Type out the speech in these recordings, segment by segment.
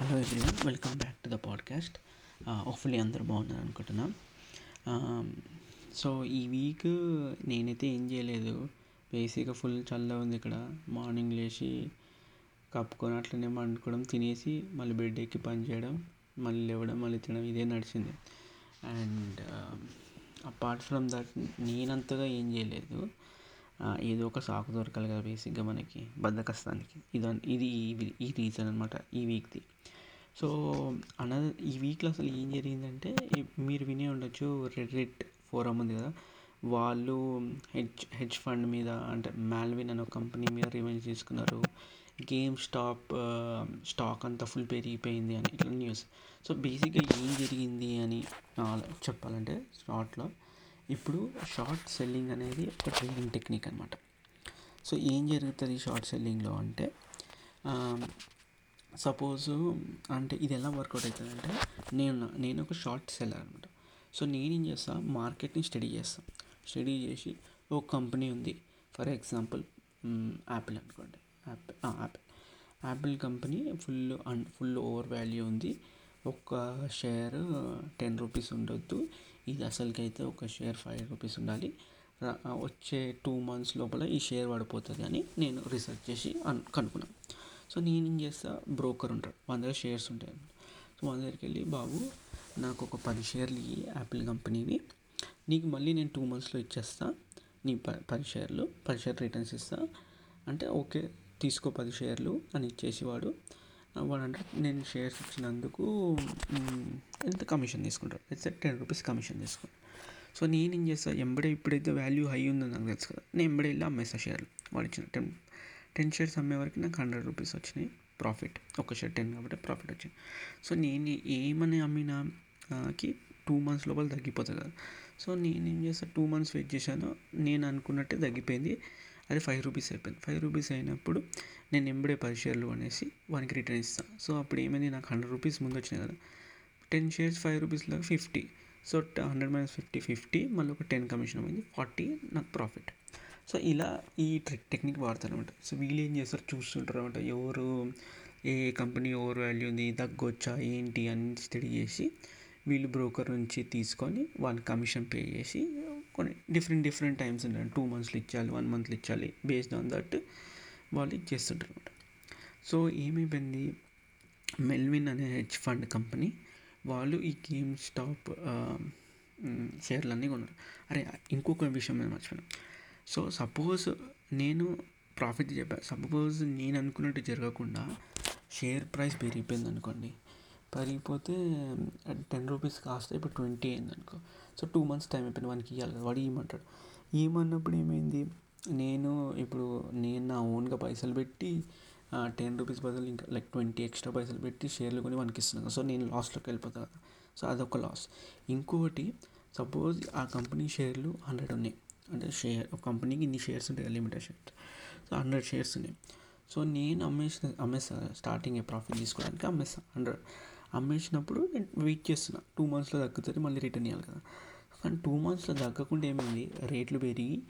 Hello everyone welcome back to the podcast hopefully అందరు బాగున్నారు అనుకుంటున్నాం. Um, సో ఈ వీక్ నేనైతే ఏం చేయలేదు. బేసిక్గా ఫుల్ చల్లగా ఉంది ఇక్కడ. మార్నింగ్ లేచి కప్పుకొని అట్లనే వండుకోవడం తినేసి మళ్ళీ బెడ్ ఎక్కి పని చేయడం మళ్ళీ లేవడం మళ్ళీ తినడం ఇదే నడిచింది. అండ్ అపార్ట్ ఫ్రమ్ దట్ నేనంతగా ఏం చేయలేదు. ఏదో ఒక సాకు దొరకాలి కదా బేసిక్గా మనకి బద్దకస్తానికి. ఇది ఇది ఈ రీజన్ అనమాట ఈ వీక్ది. సో అనదర్ ఈ వీక్లో అసలు ఏం జరిగిందంటే మీరు వినే ఉండొచ్చు రెడ్రెట్ ఫోరం ఉంది కదా. వాళ్ళు హెడ్జ్ హెడ్జ్ ఫండ్ మీద అంటే మాల్విన్ అనే కంపెనీ మీద రివెంజ్ తీసుకున్నారు. గేమ్ స్టాప్ స్టాక్ అంతా ఫుల్ పెరిగిపోయింది అని ఇట్లా న్యూస్ సో బేసిక్గా ఏం జరిగింది అని చెప్పాలంటే షార్ట్లో ఇప్పుడు షార్ట్ సెల్లింగ్ అనేది ఒక ట్రేడింగ్ టెక్నిక్ అనమాట సో ఏం జరుగుతుంది షార్ట్ సెల్లింగ్లో అంటే సపోజు అంటే ఇది ఎలా వర్కౌట్ అవుతుంది అంటే నేను నేను ఒక షార్ట్ సెల్లర్ అనమాట సో నేనేం చేస్తాను మార్కెట్ని స్టడీ చేస్తాను స్టడీ చేసి ఒక కంపెనీ ఉంది. ఫర్ ఎగ్జాంపుల్ యాపిల్ అనుకోండి. Apple Apple Apple company full and full over value ఉంది. ఒక్క షేర్ టెన్ రూపీస్ ఉండొద్దు. ఇది అసలుకైతే ఒక షేర్ ఫైవ్ రూపీస్ ఉండాలి. వచ్చే టూ మంత్స్ లోపల ఈ షేర్ పడిపోతుంది అని నేను రీసెర్చ్ చేసి అను కనుక్కున్నాను సో నేను ఏం చేస్తా బ్రోకర్ ఉంటాడు. మన దగ్గర షేర్స్ ఉంటాయి సో మన దగ్గరికి వెళ్ళి బాబు నాకు ఒక పది షేర్లు ఇవి యాపిల్ కంపెనీవి. నీకు మళ్ళీ నేను టూ మంత్స్లో ఇచ్చేస్తా. నీ ప పది షేర్లు పది షేర్ రిటర్న్స్ ఇస్తా. అంటే ఓకే తీసుకో పది షేర్లు అని ఇచ్చేసి వాడు. వాడు నేను షేర్స్ ఇచ్చినందుకు ఎంత కమిషన్ తీసుకుంటారు? ఇట్స్ టెన్ రూపీస్ కమిషన్ తీసుకుంటాను సో నేను ఏం చేస్తాను ఎంబడే ఇప్పుడైతే వాల్యూ హై ఉందో నాకు తెలుసు కదా. నేను ఎంబడే వెళ్ళి అమ్మేస్తా షేర్లు. వాడు ఇచ్చిన టెన్ టెన్ షేర్స్ అమ్మే వరకు నాకు హండ్రెడ్ రూపీస్ వచ్చినాయి ప్రాఫిట్ ఒక షేర్ టెన్ కాబట్టి ప్రాఫిట్ వచ్చింది. సో నేను ఏమని అమ్మినాకి టూ మంత్స్ లోపల తగ్గిపోతుంది కదా. సో నేనేం చేస్తా చేస్తాను టూ మంత్స్ వెయిట్ చేశాను. నేను అనుకున్నట్టే తగ్గిపోయింది. అది ఫైవ్ రూపీస్ అయిపోయింది. ఫైవ్ రూపీస్ అయినప్పుడు నేను ఎంబడే పది షేర్లు అనేసి వానికి రిటర్న్ ఇస్తాను సో అప్పుడు ఏమైంది? నాకు హండ్రెడ్ రూపీస్ ముందు వచ్చినాయి కదా. టెన్ షేర్స్ ఫైవ్ రూపీస్ లాగా fifty so hundred minus fifty fifty మళ్ళీ ఒక టెన్ కమిషన్ అయింది. ఫార్టీ నాకు ప్రాఫిట్ సో ఇలా ఈ ట్రిక్ టెక్నిక్ వాడతారు అనమాట సో వీళ్ళు ఏం చేస్తారు? చూస్తుంటారు అనమాట ఎవరు ఏ కంపెనీ ఓవర్ వాల్యూ ఉంది తగ్గొచ్చా ఏంటి అని స్టడీ చేసి వీళ్ళు బ్రోకర్ నుంచి తీసుకొని వాళ్ళ కమిషన్ పే చేసి కొన్ని డిఫరెంట్ డిఫరెంట్ టైమ్స్ ఉంటాయి టూ మంత్స్లో ఇచ్చాలి వన్ మంత్లో ఇచ్చాలి బేస్డ్ ఆన్ దట్ వాళ్ళు ఇచ్చేస్తుంటారు అనమాట సో ఏమైపోయింది? మెల్విన్ అనే హెడ్జ్ ఫండ్ కంపెనీ వాళ్ళు ఈ గేమ్ స్టాప్ షేర్లన్నీ కొన్నారు. అరే ఇంకొక విషయం నేను మర్చిపోయాను. సో సపోజ్ నేను ప్రాఫిట్ చెప్పాను సపోజ్ నేను అనుకున్నట్టు జరగకుండా షేర్ ప్రైస్ పెరిగిపోయింది అనుకోండి తరిగిపోతే టెన్ రూపీస్ కాస్త ఇప్పుడు ట్వంటీ అయింది అనుకో. సో టూ మంత్స్ టైం అయిపోయింది వానికి ఇవ్వాలి కదా వాడు ఇవ్వమంటాడు ఇవ్వమన్నప్పుడు ఏమైంది నేను ఇప్పుడు నేను నా ఓన్గా పైసలు పెట్టి టెన్ రూపీస్ బదులు ఇంకా లైక్ ట్వంటీ ఎక్స్ట్రా పైసలు పెట్టి షేర్లు కొని వానికి ఇస్తున్నాను సో నేను లాస్లోకి వెళ్ళిపోతాను కదా. సో అదొక లాస్. ఇంకొకటి సపోజ్ ఆ కంపెనీ షేర్లు హండ్రెడ్ ఉన్నాయి. అంటే షేర్ ఒక కంపెనీకి ఇన్ని షేర్స్ ఉంటాయి limited shares. So hundred shares ఉన్నాయి. సో నేను అమ్మేసిన అమ్మేస్తాను స్టార్టింగ్ ప్రాఫిట్ తీసుకోవడానికి అమ్మేస్తాను హండ్రెడ్. అమ్మేసినప్పుడు నేను వెయిట్ చేస్తున్నా. టూ మంత్స్లో తగ్గుతుంది మళ్ళీ రిటర్న్ ఇవ్వాలి కదా. కానీ టూ మంత్స్లో తగ్గకుండా ఏమైంది? రేట్లు పెరిగి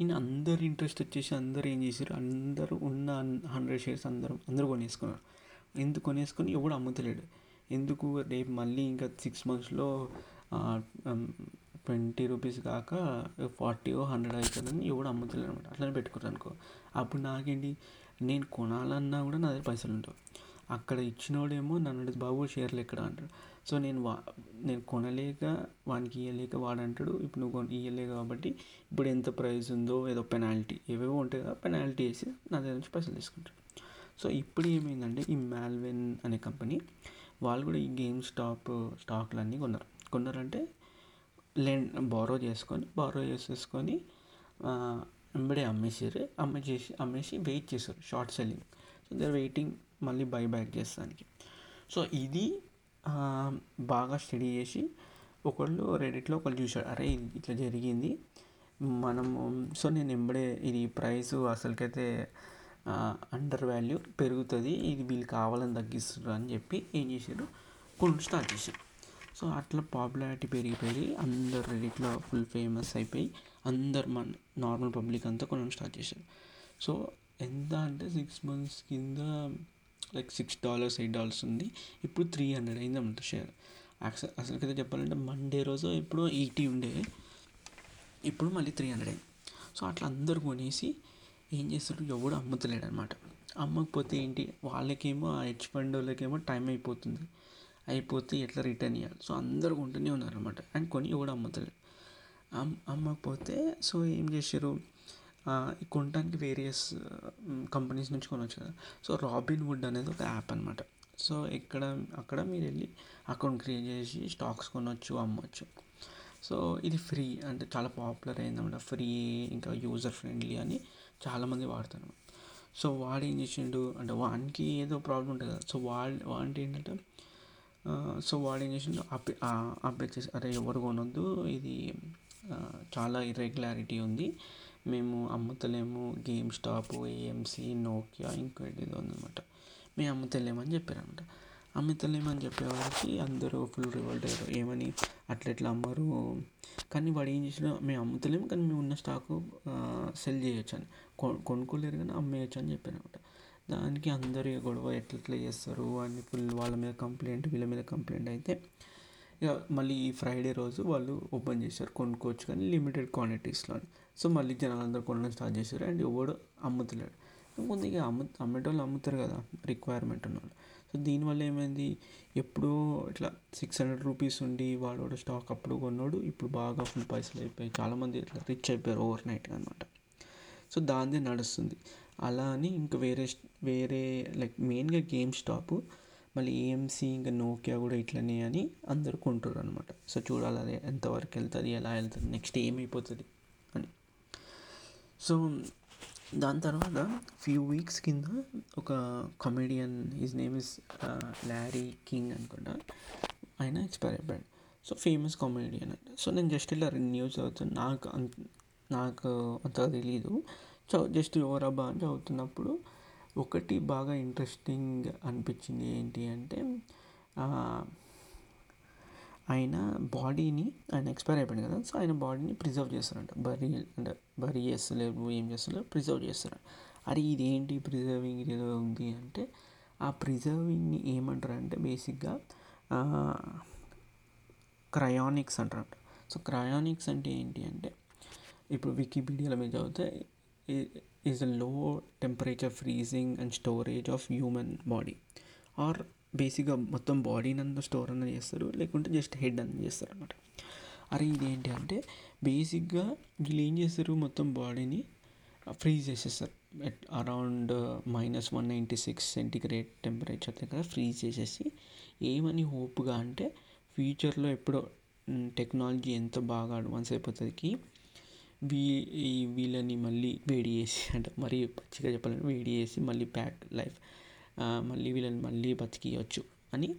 నేను అందరు ఇంట్రెస్ట్ వచ్చేసి అందరు ఏం చేశారు అందరూ ఉన్న హండ్రెడ్ షేర్స్ అందరూ అందరూ కొనేసుకున్నారు. ఎందుకు కొనేసుకొని? ఎవడు అమ్ముతలేడు. ఎందుకు? రేపు మళ్ళీ ఇంకా సిక్స్ మంత్స్లో ట్వంటీ రూపీస్ కాక ఫార్టీ హండ్రెడ్ అవుతుందని ఎవడు అమ్ముతలేడు అనమాట అట్లనే పెట్టుకున్నాను అనుకో. అప్పుడు నాకేంటి? నేను కొనాలన్నా కూడా నా దగ్గర పైసలు ఉండవు అక్కడ ఇచ్చినోడేమో నన్ను బాబు షేర్లు ఎక్కడ? అంటాడు. సో నేను వా నేను కొనలేక వానికి ఇవ్వలేక వాడు అంటాడు ఇప్పుడు నువ్వు ఇవ్వలేవు కాబట్టి ఇప్పుడు ఎంత ప్రైస్ ఉందో ఏదో పెనాల్టీ ఏవేవో ఉంటాయి కదా పెనాల్టీ వేసి నా దగ్గర నుంచి పైసలు తీసుకుంటాడు. సో ఇప్పుడు ఏమైందంటే ఈ మాల్వెన్ అనే కంపెనీ వాళ్ళు కూడా ఈ గేమ్ స్టాప్ స్టాక్లన్నీ కొన్నారు. కొన్నారంటే లెండ్ బారో చేసుకొని బారో చేసేసుకొని వెంబడే అమ్మేసారు అమ్మేసి అమ్మేసి వెయిట్ చేశారు short selling. So they waiting మళ్ళీ బై బ్యాక్ చేస్తానికి. సో ఇది బాగా స్టడీ చేసి ఒకళ్ళు రెడిట్లో ఒకళ్ళు చూశాడు అరే ఇట్లా జరిగింది. మనము సో నేను ఎంబడే ఇది ప్రైస్ అసలుకైతే అండర్ వాల్యూ పెరుగుతుంది. ఇది వీళ్ళు కావాలని తగ్గిస్తారు అని చెప్పి ఏం చేశారు? కొను స్టార్ట్ చేశారు. సో అట్లా పాపులారిటీ పెరిగి పెరిగి అందరు రెడిట్లో ఫుల్ ఫేమస్ అయిపోయి అందరు మన నార్మల్ పబ్లిక్ అంతా కొనడం స్టార్ట్ చేశారు. సో ఎంత అంటే సిక్స్ మంత్స్ కింద like six dollars eight dollars ఉంది. ఇప్పుడు త్రీ హండ్రెడ్ అయింది అన్నమాట షేర్ అసలు అసలుకైతే చెప్పాలంటే మండే రోజు ఇప్పుడు ఎయిటీ ఉండే. ఇప్పుడు మళ్ళీ త్రీ హండ్రెడ్ అయింది. సో అట్లా అందరు కొనేసి ఏం చేస్తారు? ఎవడు అమ్ముతలేడు అనమాట అమ్మకపోతే ఏంటి? వాళ్ళకేమో ఆ హెచ్ ఫండ్ వాళ్ళకేమో టైం అయిపోతుంది. అయిపోతే ఎట్లా రిటర్న్ ఇవ్వాలి సో అందరు కొంటూనే ఉన్నారు అనమాట అండ్ కొని ఎవడు అమ్ముతలేడు. అమ్మకపోతే సో ఏం చేశారు కొనడానికి వేరియస్ కంపెనీస్ నుంచి కొనవచ్చు కదా. సో రాబిన్ వుడ్ అనేది ఒక యాప్ అనమాట సో ఇక్కడ అక్కడ మీరు వెళ్ళి అకౌంట్ క్రియేట్ చేసి స్టాక్స్ కొనవచ్చు అమ్మవచ్చు సో ఇది ఫ్రీ అంటే చాలా పాపులర్ అయిందన్నమాట. ఫ్రీ ఇంకా యూజర్ ఫ్రెండ్లీ అని చాలామంది వాడతారు సో వాడు ఏం చేసిండు అంటే వానికి ఏదో ప్రాబ్లం ఉంటుంది కదా. సో వాడు వాంటి ఏంటంటే సో వాడు ఏం చేసిండు అప్డే అప్డేట్ చేసి అరే ఎవరు కొనొద్దు ఇది చాలా ఇర్రెగ్యులారిటీ ఉంది. మేము అమ్ముతలేము. గేమ్ స్టాప్ ఏఎంసీ నోకియా ఇంకోటి ఏదో ఉందన్నమాట. మేము అమ్ముతలేమని చెప్పారనమాట అమ్ముతలేమని చెప్పేవారికి అందరూ ఫుల్ రివోల్ట్ అయ్యారు. ఏమని? అట్లా ఎట్లా అమ్మరు. కానీ వాడు ఏం చేసినా మేము అమ్ముతలేము కానీ మేము ఉన్న స్టాకు సెల్ చేయొచ్చు అని. కొనుక్కోలేరు కానీ అమ్మేయచ్చు అని చెప్పారనమాట దానికి అందరూ గొడవ ఎట్లా ఎట్లా చేస్తారు? అని ఫుల్ వాళ్ళ మీద కంప్లైంట్ వీళ్ళ మీద కంప్లైంట్ అయితే ఇక మళ్ళీ ఈ ఫ్రైడే రోజు వాళ్ళు ఓపెన్ చేశారు. కొనుక్కోవచ్చు కానీ లిమిటెడ్ క్వాంటిటీస్లో సో మళ్ళీ జనాలందరూ కొనడం స్టార్ట్ చేశారు అండ్ ఎవడు అమ్ముతలేడు. కొంత ఇక అమ్ము అమ్మేటోళ్ళు అమ్ముతారు కదా రిక్వైర్మెంట్ ఉన్నవాళ్ళు సో దీనివల్ల ఏమైంది? ఎప్పుడూ ఇట్లా సిక్స్ హండ్రెడ్ రూపీస్ ఉండి వాడు స్టాక్ అప్పుడు కొన్నాడు ఇప్పుడు బాగా ఫుల్ పైసలు అయిపోయి చాలామంది ఇట్లా రిచ్ అయిపోయారు ఓవర్ నైట్ అనమాట సో దానిదే నడుస్తుంది. అలా అని ఇంకా వేరే వేరే లైక్ మెయిన్గా గేమ్ స్టాప్ మళ్ళీ ఏఎంసీ ఇంకా నోకియా కూడా ఇట్లనే అని అందరు కొంటారు అనమాట సో చూడాలి అది ఎంతవరకు వెళ్తుంది ఎలా వెళ్తుంది నెక్స్ట్ ఏమైపోతుంది. సో దాని తర్వాత ఫ్యూ వీక్స్ కింద ఒక comedian his name is Larry King అనుకుంటా. ఆయన ఎక్స్పైర్ అయిపోయాడు. సో ఫేమస్ కామెడియన్ అంట. సో నేను జస్ట్ ఇలా రెండు న్యూస్ చదువుతాను నాకు అంత నాకు అంత తెలీదు. సో జస్ట్ ఎవరబ్బా అని చదువుతున్నప్పుడు ఒకటి బాగా ఇంట్రెస్టింగ్ అనిపించింది ఏంటి అంటే ఆయన బాడీని ఆయన ఎక్స్పైర్ అయిపోయింది కదా సో ఆయన బాడీని ప్రిజర్వ్ చేస్తారంట. బరీ అంటే బరీ చేస్తలేవు ఏం చేస్తలేవు ప్రిజర్వ్ చేస్తారు అరే ఇదేంటి ప్రిజర్వింగ్ ఏదో ఉంది అంటే ఆ ప్రిజర్వింగ్ని ఏమంటారు అంటే బేసిక్గా క్రయానిక్స్ అంటారంట. సో క్రయానిక్స్ అంటే ఏంటి అంటే ఇప్పుడు వికీపీడియాలో మీద చదివితే is a low temperature freezing and storage of human body. Or బేసిక్గా మొత్తం బాడీని అంతా స్టోర్ అన్న చేస్తారు లేకుంటే జస్ట్ హెడ్ అన్న చేస్తారు అనమాట అరే ఇదేంటి అంటే బేసిక్గా వీళ్ళు ఏం చేస్తారు మొత్తం బాడీని ఫ్రీజ్ చేసేస్తారు. At around minus one ninety six centigrade temperature దగ్గర ఫ్రీజ్ చేసేసి ఏమని హోప్గా అంటే ఫ్యూచర్లో ఎప్పుడో టెక్నాలజీ ఎంత బాగా అడ్వాన్స్ అయిపోతుందికి వీ వీళ్ళని మళ్ళీ వేడి చేసి అంటే మరీ పచ్చిగా చెప్పాలంటే వేడి చేసి మళ్ళీ బ్యాక్ లైఫ్ మళ్ళీ వీళ్ళని మళ్ళీ బతికియచ్చు అని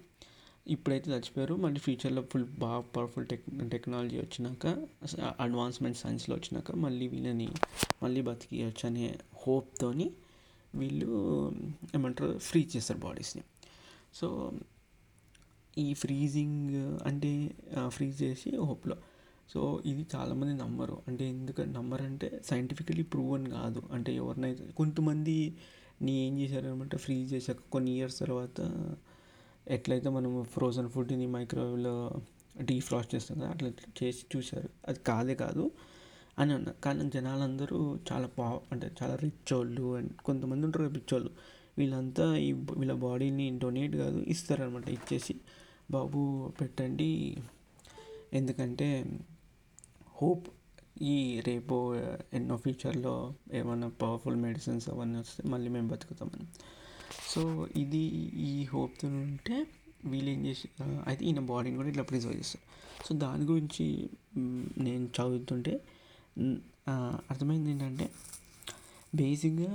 ఇప్పుడైతే చచ్చిపోయారు మళ్ళీ ఫ్యూచర్లో ఫుల్ బాగా పవర్ఫుల్ టెక్ టెక్నాలజీ వచ్చినాక అడ్వాన్స్మెంట్ సైన్స్లో వచ్చినాక మళ్ళీ వీళ్ళని మళ్ళీ బతికియచ్చు అనే హోప్తోని వీళ్ళు ఏమంటారు ఫ్రీజ్ చేస్తారు బాడీస్ని. సో ఈ ఫ్రీజింగ్ అంటే ఫ్రీజ్ చేసి హోప్లో. సో ఇది చాలామంది నమ్మరు. అంటే ఎందుకంటే నమ్మరంటే సైంటిఫికలీ ప్రూవన్ కాదు. అంటే ఎవరినైతే కొంతమంది నీ ఏం చేశారనమాట ఫ్రీజ్ చేశాక కొన్ని ఇయర్స్ తర్వాత ఎట్లయితే మనం ఫ్రోజన్ ఫుడ్ని మైక్రోవేవ్లో డీఫ్రాస్ట్ చేస్తాం కదా అట్లా చేసి చూశారు. అది కాదే కాదు అని అన్నారు కానీ జనాలందరూ చాలా పా అంటే చాలా రిచ్ వాళ్ళు అండ్ కొంతమంది ఉంటారు రిచ్ వాళ్ళు వీళ్ళంతా ఈ వీళ్ళ బాడీని డొనేట్ కాదు ఇస్తారనమాట ఇచ్చేసి బాబు పెట్టండి. ఎందుకంటే హోప్ ఈ రేపు uh, ఎన్నో ఫ్యూచర్లో ఏమైనా పవర్ఫుల్ మెడిసిన్స్ అవన్నీ వస్తే మళ్ళీ మేము బతుకుతామని. సో ఇది ఈ హోప్తో ఉంటే వీళ్ళు ఏం చేసి uh, అయితే ఈయన బాడీని కూడా ఇట్లా ప్రిజర్వ్ చేస్తారు. సో దాని గురించి నేను చదువుతుంటే uh, అర్థమైంది ఏంటంటే బేసిక్గా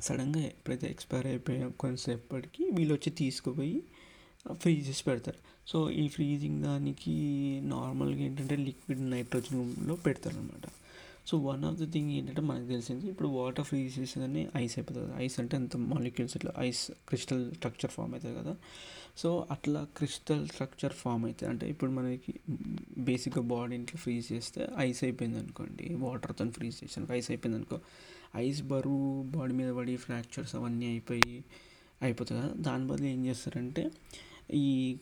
సడన్గా ఎప్పుడైతే ఎక్స్పైర్ అయిపోయా కొంతసేపటికి వీళ్ళు వచ్చి తీసుకుపోయి ఫ్రీజ్ చేసి పెడతారు. సో ఈ ఫ్రీజింగ్ దానికి నార్మల్గా ఏంటంటే లిక్విడ్ నైట్రోజన్లో పెడతారు అనమాట so one of the thing ఏంటంటే మనకు తెలిసింది ఇప్పుడు వాటర్ ఫ్రీజ్ చేసేదని ఐస్ అయిపోతుంది. ఐస్ అంటే అంత మాలిక్యూల్స్ ఇట్లా ఐస్ క్రిస్టల్ స్ట్రక్చర్ ఫామ్ అవుతుంది కదా. సో అట్లా క్రిస్టల్ స్ట్రక్చర్ ఫామ్ అవుతుంది అంటే ఇప్పుడు మనకి బేసిక్గా బాడీ ఇంట్లో ఫ్రీజ్ చేస్తే ఐస్ అయిపోయింది అనుకోండి వాటర్తో ఫ్రీజ్ చేసాను ఐస్ అయిపోయింది అనుకో ఐస్ బరువు బాడీ మీద పడి ఫ్రాక్చర్స్ అవన్నీ అయిపోయి అయిపోతుంది? కదా దాని బదులు ఏం చేస్తారంటే ఈ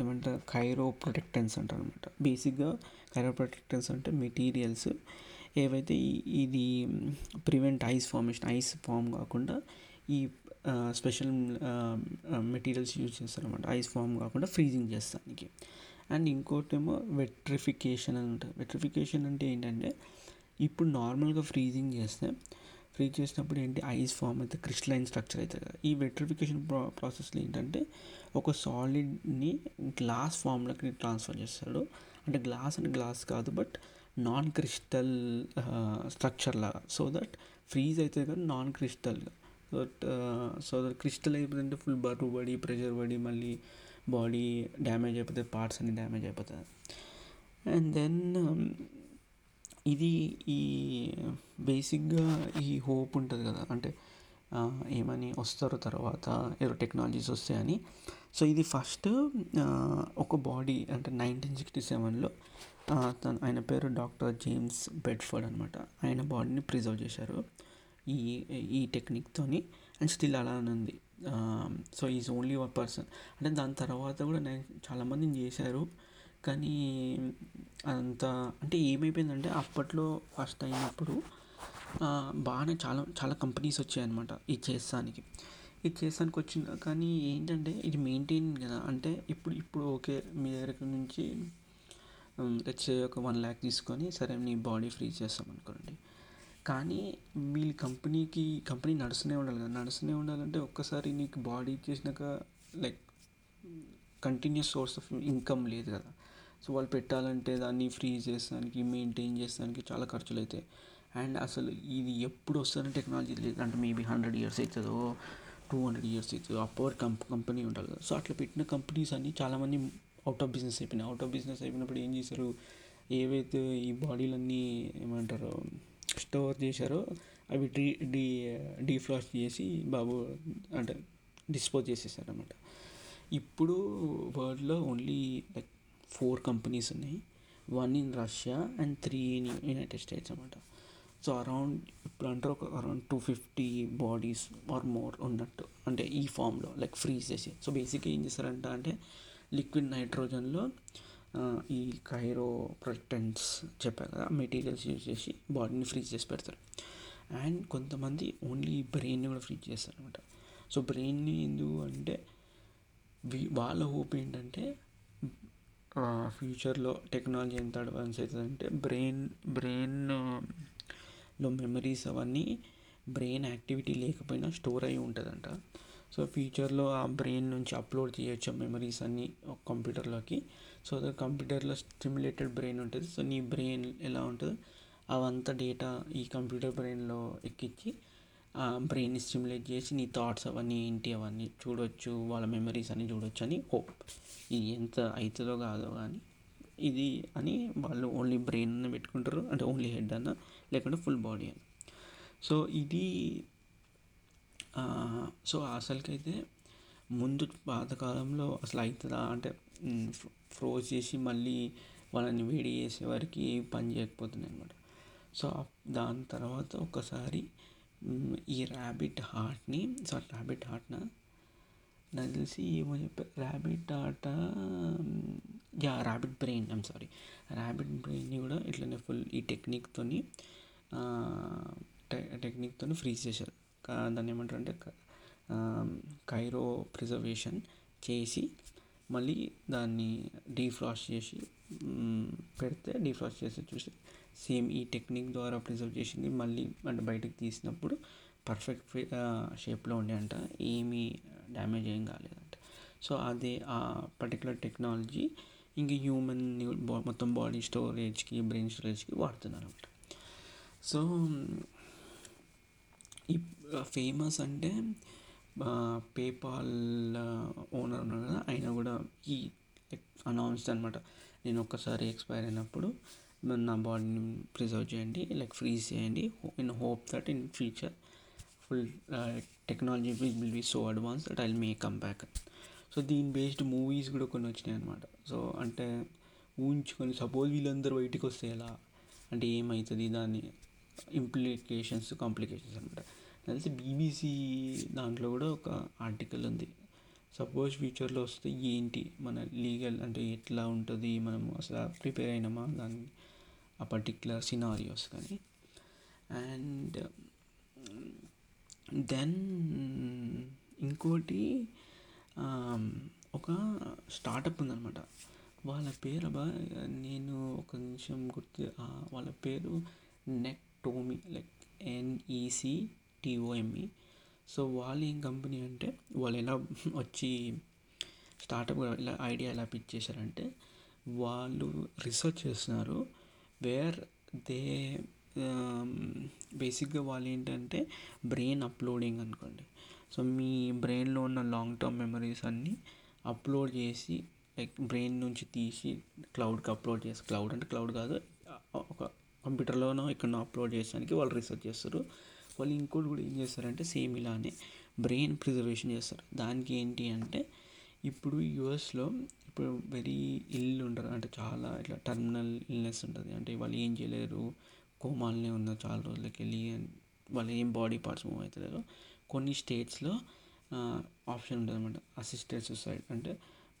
ఏమంటారు? కైరో ప్రొటెక్టెన్స్ అంటారు అనమాట బేసిక్గా కైరో ప్రొటెక్టెన్స్ అంటే మెటీరియల్స్ ఏవైతే ఇది prevent ice formation ice form కాకుండా ఈ స్పెషల్ మెటీరియల్స్ యూజ్ చేస్తారనమాట ఐస్ ఫామ్ కాకుండా ఫ్రీజింగ్ చేస్తానికి. అండ్ ఇంకోటేమో వెట్రిఫికేషన్ అని ఉంటుంది. వెట్రిఫికేషన్ అంటే ఏంటంటే ఇప్పుడు నార్మల్గా ఫ్రీజింగ్ చేస్తే ఫ్రీజ్ చేసినప్పుడు ఏంటి? ఐస్ ఫామ్ అయితే క్రిస్టలైన్ స్ట్రక్చర్ అవుతుంది కదా. ఈ వెట్రిఫికేషన్ ప్రా ప్రాసెస్లో ఏంటంటే ఒక సాలిడ్ని గ్లాస్ ఫామ్లోకి ట్రాన్స్ఫర్ చేస్తాడు. అంటే గ్లాస్ అంటే గ్లాస్ కాదు బట్ నాన్ క్రిస్టల్ స్ట్రక్చర్ లాగా. సో దట్ ఫ్రీజ్ అవుతుంది కానీ నాన్ క్రిస్టల్గా సో సో దట్ క్రిస్టల్ అయిపోతుంటే ఫుల్ బరువు పడి ప్రెషర్ పడి మళ్ళీ బాడీ డ్యామేజ్ అయిపోతుంది పార్ట్స్ అన్ని డ్యామేజ్ అయిపోతుంది అండ్ దెన్ ఇది ఈ బేసిక్గా ఈ హోప్ ఉంటుంది కదా. అంటే ఏమని వస్తారు తర్వాత ఏదో టెక్నాలజీస్ వస్తాయని. సో ఇది ఫస్ట్ ఒక బాడీ అంటే నైన్టీన్ సిక్స్టీ సెవెన్లో తను ఆయన పేరు డాక్టర్ జేమ్స్ బెడ్ఫర్డ్ అనమాట ఆయన బాడీని ప్రిజర్వ్ చేశారు. ఈ ఈ టెక్నిక్తోని అండ్ స్టిల్ అలానే ఉంది. So is only one person. అంటే దాని తర్వాత కూడా నేను చాలామందిని చేశారు. కానీ అంత అంటే ఏమైపోయిందంటే అప్పట్లో ఫస్ట్ అయినప్పుడు బాగానే చాలా చాలా కంపెనీస్ వచ్చాయన్నమాట ఇది చేస్తానికి. ఇది చేస్తానికి వచ్చిన కానీ ఏంటంటే ఇది మెయింటైన్ కదా అంటే ఇప్పుడు ఇప్పుడు ఓకే మీ దగ్గర నుంచి వచ్చే ఒక వన్ ల్యాక్ తీసుకొని సరే నీ బాడీ ఫ్రీ చేస్తాం అనుకోండి. కానీ వీళ్ళ కంపెనీకి కంపెనీ నడుస్తూనే ఉండాలి కదా నడుస్తూనే ఉండాలంటే ఒక్కసారి నీకు బాడీ చేసినాక like continuous source of income లేదు కదా. సో వాళ్ళు పెట్టాలంటే దాన్ని ఫ్రీజ్ చేస్తానికి మెయింటైన్ చేస్తానికి చాలా ఖర్చులు అవుతాయి అండ్ అసలు ఇది ఎప్పుడు వస్తుందని టెక్నాలజీ లేదు. అంటే మేబీ హండ్రెడ్ ఇయర్స్ అవుతుందో టూ హండ్రెడ్ ఇయర్స్ అవుతుందో అప్పవర్ కంప్ కంపెనీ ఉండాలి కదా. సో అట్లా పెట్టిన కంపెనీస్ అన్ని చాలామంది అవుట్ ఆఫ్ బిజినెస్ అయిపోయినాయి. అవుట్ ఆఫ్ బిజినెస్ అయిపోయినప్పుడు ఏం చేశారు? ఏవైతే ఈ బాడీలన్నీ ఏమంటారు స్టోర్ చేశారో అవి డీ డీ డీఫ్లాష్ చేసి బాబు అంటే డిస్పోజ్ చేసేసారనమాట ఇప్పుడు వరల్డ్లో ఓన్లీ లైక్ ఫోర్ కంపెనీస్ ఉన్నాయి. One in Russia and three in United States అనమాట సో అరౌండ్ ఇప్పుడు అంటారు ఒక around two fifty bodies or more ఉన్నట్టు. అంటే ఈ ఫామ్లో లైక్ ఫ్రీజ్ చేసి. సో బేసిక్గా ఏం చేస్తారంట అంటే లిక్విడ్ నైట్రోజన్లో ఈ కైరో ప్రొటెక్టెంట్స్ చెప్పారు కదా మెటీరియల్స్ యూజ్ చేసి బాడీని ఫ్రీజ్ చేసి పెడతారు. అండ్ కొంతమంది ఓన్లీ బ్రెయిన్ని కూడా ఫ్రీజ్ చేస్తారు అనమాట సో బ్రెయిన్ని ఎందుకు అంటే వాళ్ళ హోప్ ఏంటంటే ఫ్యూచర్లో టెక్నాలజీ ఎంత అడ్వాన్స్ అవుతుందంటే బ్రెయిన్ బ్రెయిన్లో మెమరీస్ అవన్నీ బ్రెయిన్ యాక్టివిటీ లేకపోయినా స్టోర్ అయి ఉంటుందంట. సో ఫ్యూచర్లో ఆ బ్రెయిన్ నుంచి అప్లోడ్ చేయొచ్చు మెమరీస్ అన్నీ ఒక కంప్యూటర్లోకి సో అది కంప్యూటర్లో స్టిమ్యులేటెడ్ బ్రెయిన్ ఉంటుంది. సో నీ బ్రెయిన్ ఎలా ఉంటుందో అవంతా డేటా ఈ కంప్యూటర్ బ్రెయిన్లో ఎక్కించి బ్రెయిన్ని స్టిమ్యులేట్ చేసి నీ థాట్స్ అవన్నీ ఏంటి అవన్నీ చూడొచ్చు వాళ్ళ మెమరీస్ అన్నీ చూడొచ్చు అని హోప్ ఇది ఎంత అవుతుందో కాదో కానీ ఇది అని వాళ్ళు ఓన్లీ బ్రెయిన్ అన్న పెట్టుకుంటారు. అంటే ఓన్లీ హెడ్ అన్న లేకుంటే ఫుల్ బాడీ అని సో ఇది సో అసలుకైతే ముందు పాతకాలంలో అసలు అవుతుందా అంటే ఫ్రోజ్ చేసి మళ్ళీ వాళ్ళని వేడి చేసే వరకు పని చేయకపోతున్నాయి అనమాట సో దాని తర్వాత ఒకసారి ఈ ర్యాబిట్ హార్ట్ని సారీ ర్యాబిట్ హార్ట్నా నాకు తెలిసి ఏమో చెప్పారు ర్యాబిట్ ఆట yeah rabbit brain I'm sorry rabbit బ్రెయిన్ని కూడా ఇట్లనే ఫుల్ ఈ టెక్నిక్తో టెక్నిక్తో ఫ్రీజ్ చేశారు. దాన్ని ఏమంటారు అంటే కైరో ప్రిజర్వేషన్ చేసి మళ్ళీ దాన్ని డీఫ్లాష్ చేసి పెడితే డీఫ్లాష్ చేసి చూసి సేమ్ ఈ టెక్నిక్ ద్వారా ప్రిజర్వ్ చేసింది. మళ్ళీ అంటే బయటకు తీసినప్పుడు పర్ఫెక్ట్ షేప్లో ఉండే అంట ఏమీ డ్యామేజ్ ఏం కాలేదంట. సో అదే ఆ పర్టికులర్ టెక్నాలజీ ఇంక హ్యూమన్ మొత్తం బాడీ స్టోరేజ్కి బ్రెయిన్ స్టోరేజ్కి వాడుతున్నారు అనమాట సో ఈ ఫేమస్ అంటే పేపాల్ ఓనర్ ఉన్నారు కదా ఆయన కూడా ఈ అనౌన్స్డ్ అనమాట నేను ఒక్కసారి ఎక్స్పైర్ అయినప్పుడు నా బాడీని ప్రిజర్వ్ చేయండి లైక్ ఫ్రీజ్ చేయండి. In hope that in future full technology will be so advance that I may come back. So దీని బేస్డ్ మూవీస్ కూడా కొన్ని వచ్చినాయి అనమాట సో అంటే ఊహించుకొని సపోజ్ వీళ్ళందరూ బయటికి వస్తే ఎలా? అంటే ఏమవుతుంది దాని ఇంప్లికేషన్స్ కాంప్లికేషన్స్ అనమాట తెలిసి బీబీసీ దాంట్లో కూడా ఒక ఆర్టికల్ ఉంది. సపోజ్ ఫ్యూచర్లో వస్తే ఏంటి? మన లీగల్ అంటే ఎట్లా ఉంటుంది? మనం అసలు ప్రిపేర్ అయినామా? దాన్ని ఆ పర్టిక్యులర్ సినారియోస్ కానీ. అండ్ దెన్ um, ఇంకోటి um, ఒక స్టార్టప్ ఉందన్నమాట. వాళ్ళ పేరు అబ్బా నేను ఒక నిమిషం గుర్తు వాళ్ళ పేరు Nectome like N E C T O M E so వాళ్ళు ఏం కంపెనీ అంటే వాళ్ళు ఎలా వచ్చి స్టార్టప్ ఇలా ఐడియా ఎలా పిచ్ చేశారంటే వాళ్ళు రీసెర్చ్ చేస్తున్నారు. వేర్ దే బేసిక్గా వాళ్ళు ఏంటంటే బ్రెయిన్ అప్లోడింగ్ అనుకోండి. సో మీ బ్రెయిన్లో ఉన్న లాంగ్ టర్మ్ మెమరీస్ అన్నీ అప్లోడ్ చేసి లైక్ బ్రెయిన్ నుంచి తీసి క్లౌడ్కి అప్లోడ్ చేసి క్లౌడ్ అంటే క్లౌడ్ కాదు ఒక కంప్యూటర్లోనో ఎక్కడనో అప్లోడ్ చేయడానికి వాళ్ళు రీసెర్చ్ చేస్తారు. వాళ్ళు ఇంకోటి కూడా ఏం చేస్తారంటే సేమ్ ఇలానే బ్రెయిన్ ప్రిజర్వేషన్ చేస్తారు. దానికి ఏంటి అంటే ఇప్పుడు యూఎస్లో ఇప్పుడు వెరీ ఇల్లు ఉంటారు అంటే చాలా ఇట్లా టర్మినల్ ఇల్నెస్ ఉంటుంది. అంటే వాళ్ళు ఏం చేయలేరు. కోమాలనే ఉన్నారు చాలా రోజులకి వెళ్ళి వాళ్ళు ఏం బాడీ పార్ట్స్ మూవ్ అవుతలేరు కొన్ని స్టేట్స్లో ఆప్షన్ ఉంటుంది అనమాట అసిస్టెడ్ సూసైడ్ అంటే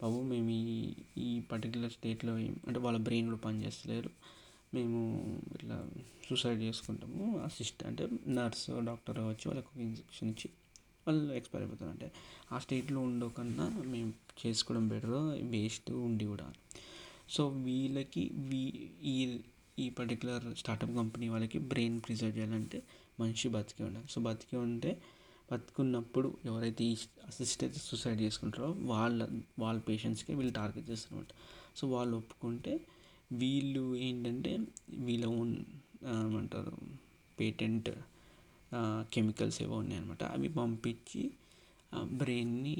బాబు మేము ఈ ఈ పర్టికులర్ స్టేట్లో అంటే వాళ్ళ బ్రెయిన్ కూడా పనిచేస్తలేరు మేము ఇట్లా సూసైడ్ చేసుకుంటాము. అసిస్ట్ అంటే నర్స్ డాక్టర్ వచ్చి వాళ్ళకు ఇంజక్షన్ ఇచ్చి వాళ్ళు ఎక్స్పైర్ అయిపోతారు. అంటే ఆ స్టేట్లో ఉండకన్నా మేము చేసుకోవడం బెటర్ వేస్ట్ ఉండి కూడా. సో వీళ్ళకి వీ ఈ ఈ పర్టికులర్ స్టార్టప్ కంపెనీ వాళ్ళకి బ్రెయిన్ ప్రిజర్వ్ చేయాలంటే మనిషి బతికి ఉండాలి. సో బతికి ఉంటే బతుకున్నప్పుడు ఎవరైతే ఈ అసిస్టెడ్ సూసైడ్ చేసుకుంటారో వాళ్ళ వాళ్ళ పేషెంట్స్కి వీళ్ళు టార్గెట్ చేస్తారనమాట సో వాళ్ళు ఒప్పుకుంటే వీళ్ళు ఏంటంటే వీళ్ళ ఓన్ ఏమంటారు పేటెంట్ కెమికల్స్ ఏవో ఉన్నాయన్నమాట. అవి పంపించి బ్రెయిన్ని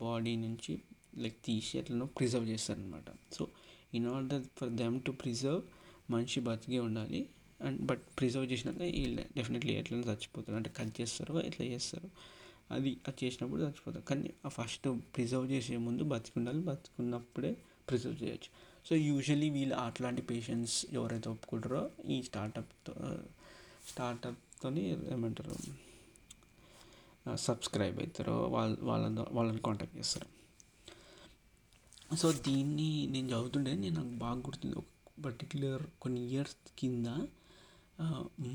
బాడీ నుంచి లైక్ తీసి అట్లనో ప్రిజర్వ్ చేస్తారనమాట so in order for them to preserve మనిషి బతికే ఉండాలి. అండ్ బట్ ప్రిజర్వ్ చేసినాక వీళ్ళు డెఫినెట్లీ ఎట్లైనా చచ్చిపోతారు. అంటే కట్ చేస్తారు ఎట్లా చేస్తారు అది అది చేసినప్పుడు చచ్చిపోతారు. కానీ ఆ ఫస్ట్ ప్రిజర్వ్ చేసే ముందు బతికి ఉండాలి. బతుకున్నప్పుడే ప్రిజర్వ్ చేయొచ్చు. సో యూజువలీ వీళ్ళు అట్లాంటి పేషెంట్స్ ఎవరైతే ఒప్పుకుంటారో ఈ స్టార్టప్తో స్టార్టప్తో ఏమంటారు సబ్స్క్రైబ్ అవుతారో వాళ్ళ వాళ్ళ వాళ్ళని కాంటాక్ట్ చేస్తారు. సో దీన్ని నేను చదువుతుండే నేను నాకు బాగా గుర్తుంది. ఒక పర్టిక్యులర్ కొన్ని ఇయర్స్ కింద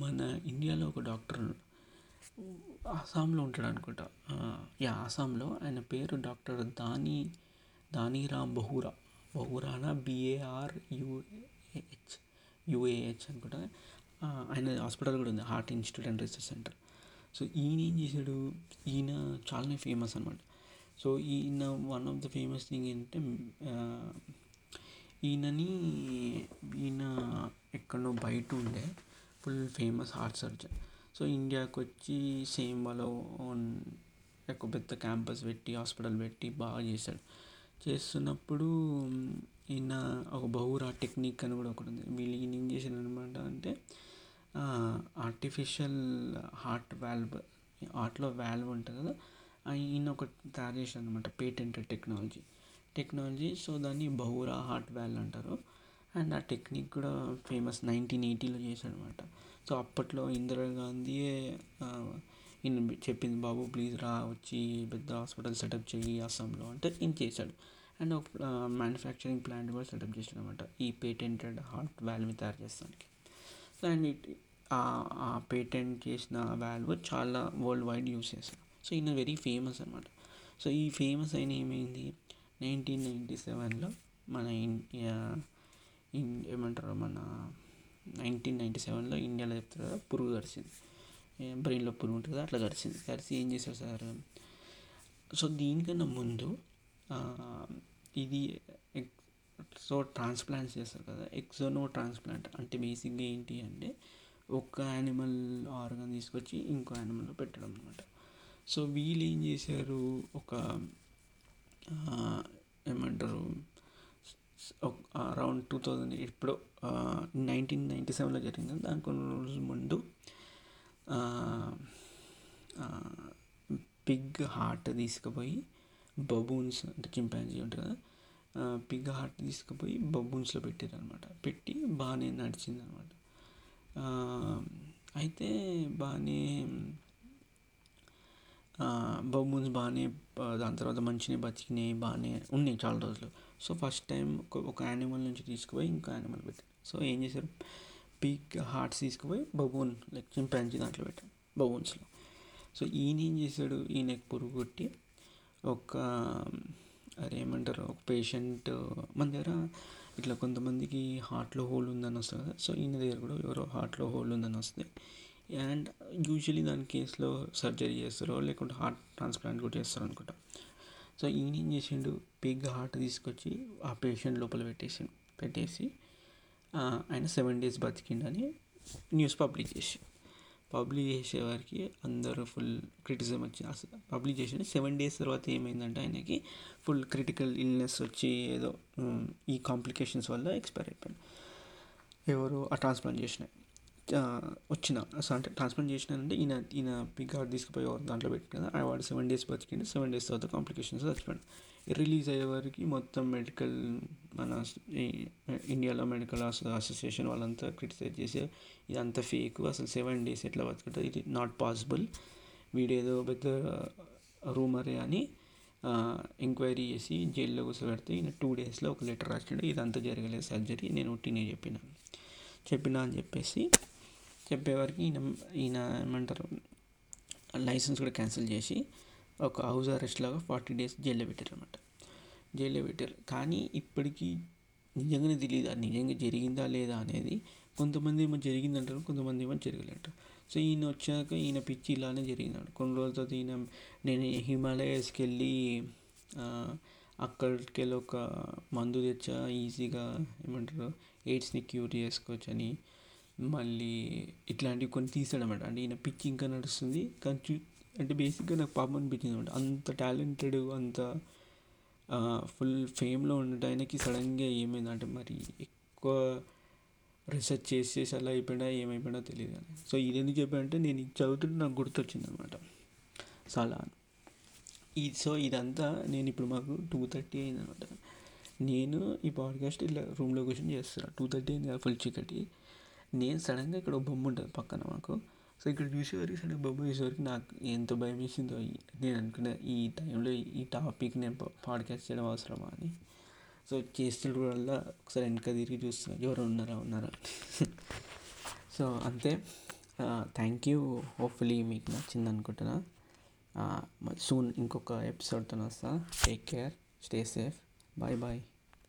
మన ఇండియాలో ఒక డాక్టర్ అస్సాంలో ఉంటాడు అనుకుంటా. యా అస్సాంలో ఆయన పేరు డాక్టర్ దాని దానిరామ్ బహురా. బహురానా బిఏఆర్ యుఏహెచ్ యుఏహెచ్ అనుకుంటా. ఆయన హాస్పిటల్ కూడా ఉంది heart institute and research center so ఈయన ఏం చేశాడు? ఈయన చాలానే ఫేమస్ అనమాట సో ఈయన one of the famous thing ఏంటంటే ఈయనని ఈయన ఎక్కడో బయట ఉండే full famous heart surgeon so ఇండియాకి వచ్చి సేమ్ వాళ్ళ ఓన్ ఒక పెద్ద క్యాంపస్ పెట్టి హాస్పిటల్ పెట్టి బాగా చేశాడు. చేస్తున్నప్పుడు ఈయన ఒక బహురా టెక్నిక్ అని కూడా ఒకటి ఉంది. వీళ్ళు ఈయన ఏం చేశారు అనమాట అంటే ఆర్టిఫిషియల్ హార్ట్ వాల్వ్ హార్ట్లో వాల్వ్ ఉంటుంది కదా ఈయన ఒకటి తయారు చేశాడు అనమాట పేటెంటెడ్ టెక్నాలజీ టెక్నాలజీ సో దాన్ని బహురా హార్ట్ వాల్వ్ అంటారు. అండ్ ఆ టెక్నిక్ కూడా ఫేమస్ నైన్టీన్ ఎయిటీలో చేశాడనమాట సో అప్పట్లో ఇందిరాగాంధీయే ఈయన చెప్పింది బాబు ప్లీజ్ రా వచ్చి పెద్ద హాస్పిటల్ సెటప్ చేయి అస్సాంలో. అంటే ఈయన చేశాడు. అండ్ ఒక మ్యానుఫ్యాక్చరింగ్ ప్లాంట్ కూడా సెటప్ చేశాడు అనమాట ఈ పేటెంటెడ్ హార్ట్ వాల్వ్ని తయారు చేస్తానికి. సో అండ్ ఇట్ పేటెంట్ చేసిన వాల్వ్ చాలా వరల్డ్ వైడ్ యూస్ చేస్తారు సో ఈయన వెరీ ఫేమస్ అనమాట సో ఈ ఫేమస్ అయిన ఏమైంది? నైన్టీన్ నైంటీ సెవెన్లో మన ఇండియా ఏమంటారు? మన నైన్టీన్ నైంటీ సెవెన్లో ఇండియాలో చెప్తారు కదా పురుగు గడిచింది. బ్రెయిన్లో పురుగు ఉంటుంది కదా అట్లా గడిచింది. గడిచి ఏం చేశారు సార్? సో దీనికన్నా ముందు ఇది సో ట్రాన్స్ప్లాంట్ చేస్తారు కదా ఎక్సోనో ట్రాన్స్ప్లాంట్ అంటే బేసిక్గా ఏంటి అంటే ఒక యానిమల్ ఆర్గన్ తీసుకొచ్చి ఇంకో యానిమల్లో పెట్టడం అనమాట సో వీళ్ళు ఏం చేశారు? ఒక ఏమంటారు? అరౌండ్ టూ థౌజండ్ ఎప్పుడో నైన్టీన్ నైంటీ సెవెన్లో జరిగింది. దాని కొన్ని రోజుల ముందు పిగ్ హార్ట్ తీసుకుపోయి బబూన్స్ అంటే చింపాంజీ ఉంటుంది కదా పిగ్ హార్ట్ తీసుకుపోయి బబూన్స్లో పెట్టారు అనమాట పెట్టి బాగానే నడిచింది అనమాట అయితే బాగానే బబూన్స్ బాగానే దాని తర్వాత మంచిగా బతికినాయి బాగానే ఉన్నాయి చాలా రోజులు. సో ఫస్ట్ టైం ఒక యానిమల్ నుంచి తీసుకుపోయి ఇంకో యానిమల్ పెట్టాను. సో ఏం చేశారు? పీక్ హార్ట్స్ తీసుకుపోయి బబూన్ లైక్ చింపాంజీ దాంట్లో పెట్టాను బబూన్స్లో సో ఈయన ఏం చేశాడు? ఈయనకి పురుగు కొట్టి ఒక అదేమంటారు ఒక పేషెంట్ మన దగ్గర ఇట్లా కొంతమందికి హార్ట్లో హోల్ ఉందని వస్తుంది కదా. సో ఈయన దగ్గర కూడా ఎవరో హార్ట్లో హోల్ ఉందని వస్తుంది. అండ్ యూజువలీ దాని కేసులో సర్జరీ చేస్తారో లేకుంటే హార్ట్ ట్రాన్స్ప్లాంట్ కూడా చేస్తారు అనుకుంటా. సో ఈయన ఏం చేసిండు? పిగ్ హార్ట్ తీసుకొచ్చి ఆ పేషెంట్ లోపల పెట్టేసి పెట్టేసి ఆయన సెవెన్ డేస్ బతికిండని న్యూస్ పబ్లిక్ చేసి పబ్లిక్ చేసేవారికి అందరూ ఫుల్ క్రిటిసిజం వచ్చి అసలు పబ్లిక్ చేసిన సెవెన్ డేస్ తర్వాత ఏమైందంటే ఆయనకి ఫుల్ క్రిటికల్ ఇల్నెస్ వచ్చి ఏదో ఈ కాంప్లికేషన్స్ వల్ల ఎక్స్పైర్ అయిపోయింది ఎవరు ఆ ట్రాన్స్ప్లాంట్ చేసిన వచ్చిన అంటే ట్రాన్స్ప్లాంట్ చేసినారంటే ఈయన ఈయన పిగ్ తీసుకుపోయి దాంట్లో పెట్టిన కదా వాడు సెవెన్ డేస్ బతికిండు సెవెన్ డేస్ తర్వాత కాంప్లికేషన్స్ చచ్చిపోయాడు రిలీజ్ అయ్యే వారికి మొత్తం మెడికల్ మన ఇండియాలో మెడికల్ అసోసియేషన్ వాళ్ళంతా క్రిటిసైజ్ చేసి ఇదంతా ఫేక్ అసలు సెవెన్ డేస్ ఎట్లా బతుకుంటుంది ఇది నాట్ పాసిబుల్. వీడేదో పెద్ద రూమరే అని ఎంక్వైరీ చేసి జైల్లో కూర్చోబెడితే ఈయన టూ డేస్లో ఒక లెటర్ రాసిండు. ఇదంతా జరగలేదు సర్జరీ నేను ఉట్టినే చెప్పిన. చెప్పిన అని చెప్పేసి చెప్పేవారికి ఈయన ఈయన ఏమంటారు లైసెన్స్ కూడా క్యాన్సిల్ చేసి ఒక హౌస్ అరెస్ట్ లాగా ఫార్టీ డేస్ జైల్లో పెట్టారు అనమాట జైల్లో పెట్టారు కానీ ఇప్పటికీ నిజంగానే తెలియదు అది నిజంగా జరిగిందా లేదా అనేది కొంతమంది ఏమో జరిగింది అంటారు కొంతమంది ఏమో జరగలేంటారు సో ఈయన వచ్చాక ఈయన పిచ్చి ఇలానే జరిగింది కొన్ని రోజుల తర్వాత ఈయన నేను హిమాలయస్కి వెళ్ళి అక్కడికి వెళ్ళి ఒక మందు తెచ్చా ఈజీగా ఏమంటారు ఎయిడ్స్ని క్యూర్ చేసుకోవచ్చు అని మళ్ళీ ఇట్లాంటివి కొన్ని తీసాడనమాట అంటే ఈయన పిచ్చి ఇంకా నడుస్తుంది కానీ అంటే బేసిక్గా నాకు పాపం అనిపించింది అనమాట. అంత టాలెంటెడ్ అంత ఫుల్ ఫేమ్లో ఉండటం ఆయనకి సడన్గా ఏమైంది అంటే మరి ఎక్కువ రీసెర్చ్ చేసి చేసి అలా అయిపోయినా ఏమైపోయినా తెలియదు కానీ. సో ఇది ఎందుకు చెప్పానంటే నేను ఇది చదువుతుంటే నాకు గుర్తొచ్చింది అనమాట. సో అలా ఈ సో ఇదంతా నేను ఇప్పుడు మాకు టూ థర్టీ అయింది అనమాట. నేను ఈ పాడ్కాస్ట్ ఇలా రూమ్లో కూర్చొని చేస్తున్నాను టూ థర్టీ అయింది ఫుల్ చీకటి. నేను సడన్గా ఇక్కడ బొమ్మ ఉంటుంది పక్కన మాకు. సో ఇక్కడ చూసేవారికి సడన్ బొమ్మ చూసేవారికి నాకు ఎంత భయం వేసిందో నేను అనుకున్న ఈ టైంలో ఈ టాపిక్ నేను పాడ్కాస్ట్ చేయడం అవసరమా అని. సో వల్ల ఒకసారి వెనక తిరిగి చూస్తున్నా. ఎవరు ఉన్నారా? ఉన్నారా? సో అంతే. థ్యాంక్ యూ హోప్ఫుల్లీ మీకు నచ్చింది అనుకుంటున్నా. సూన్ ఇంకొక ఎపిసోడ్తో వస్తా. Take care stay safe bye bye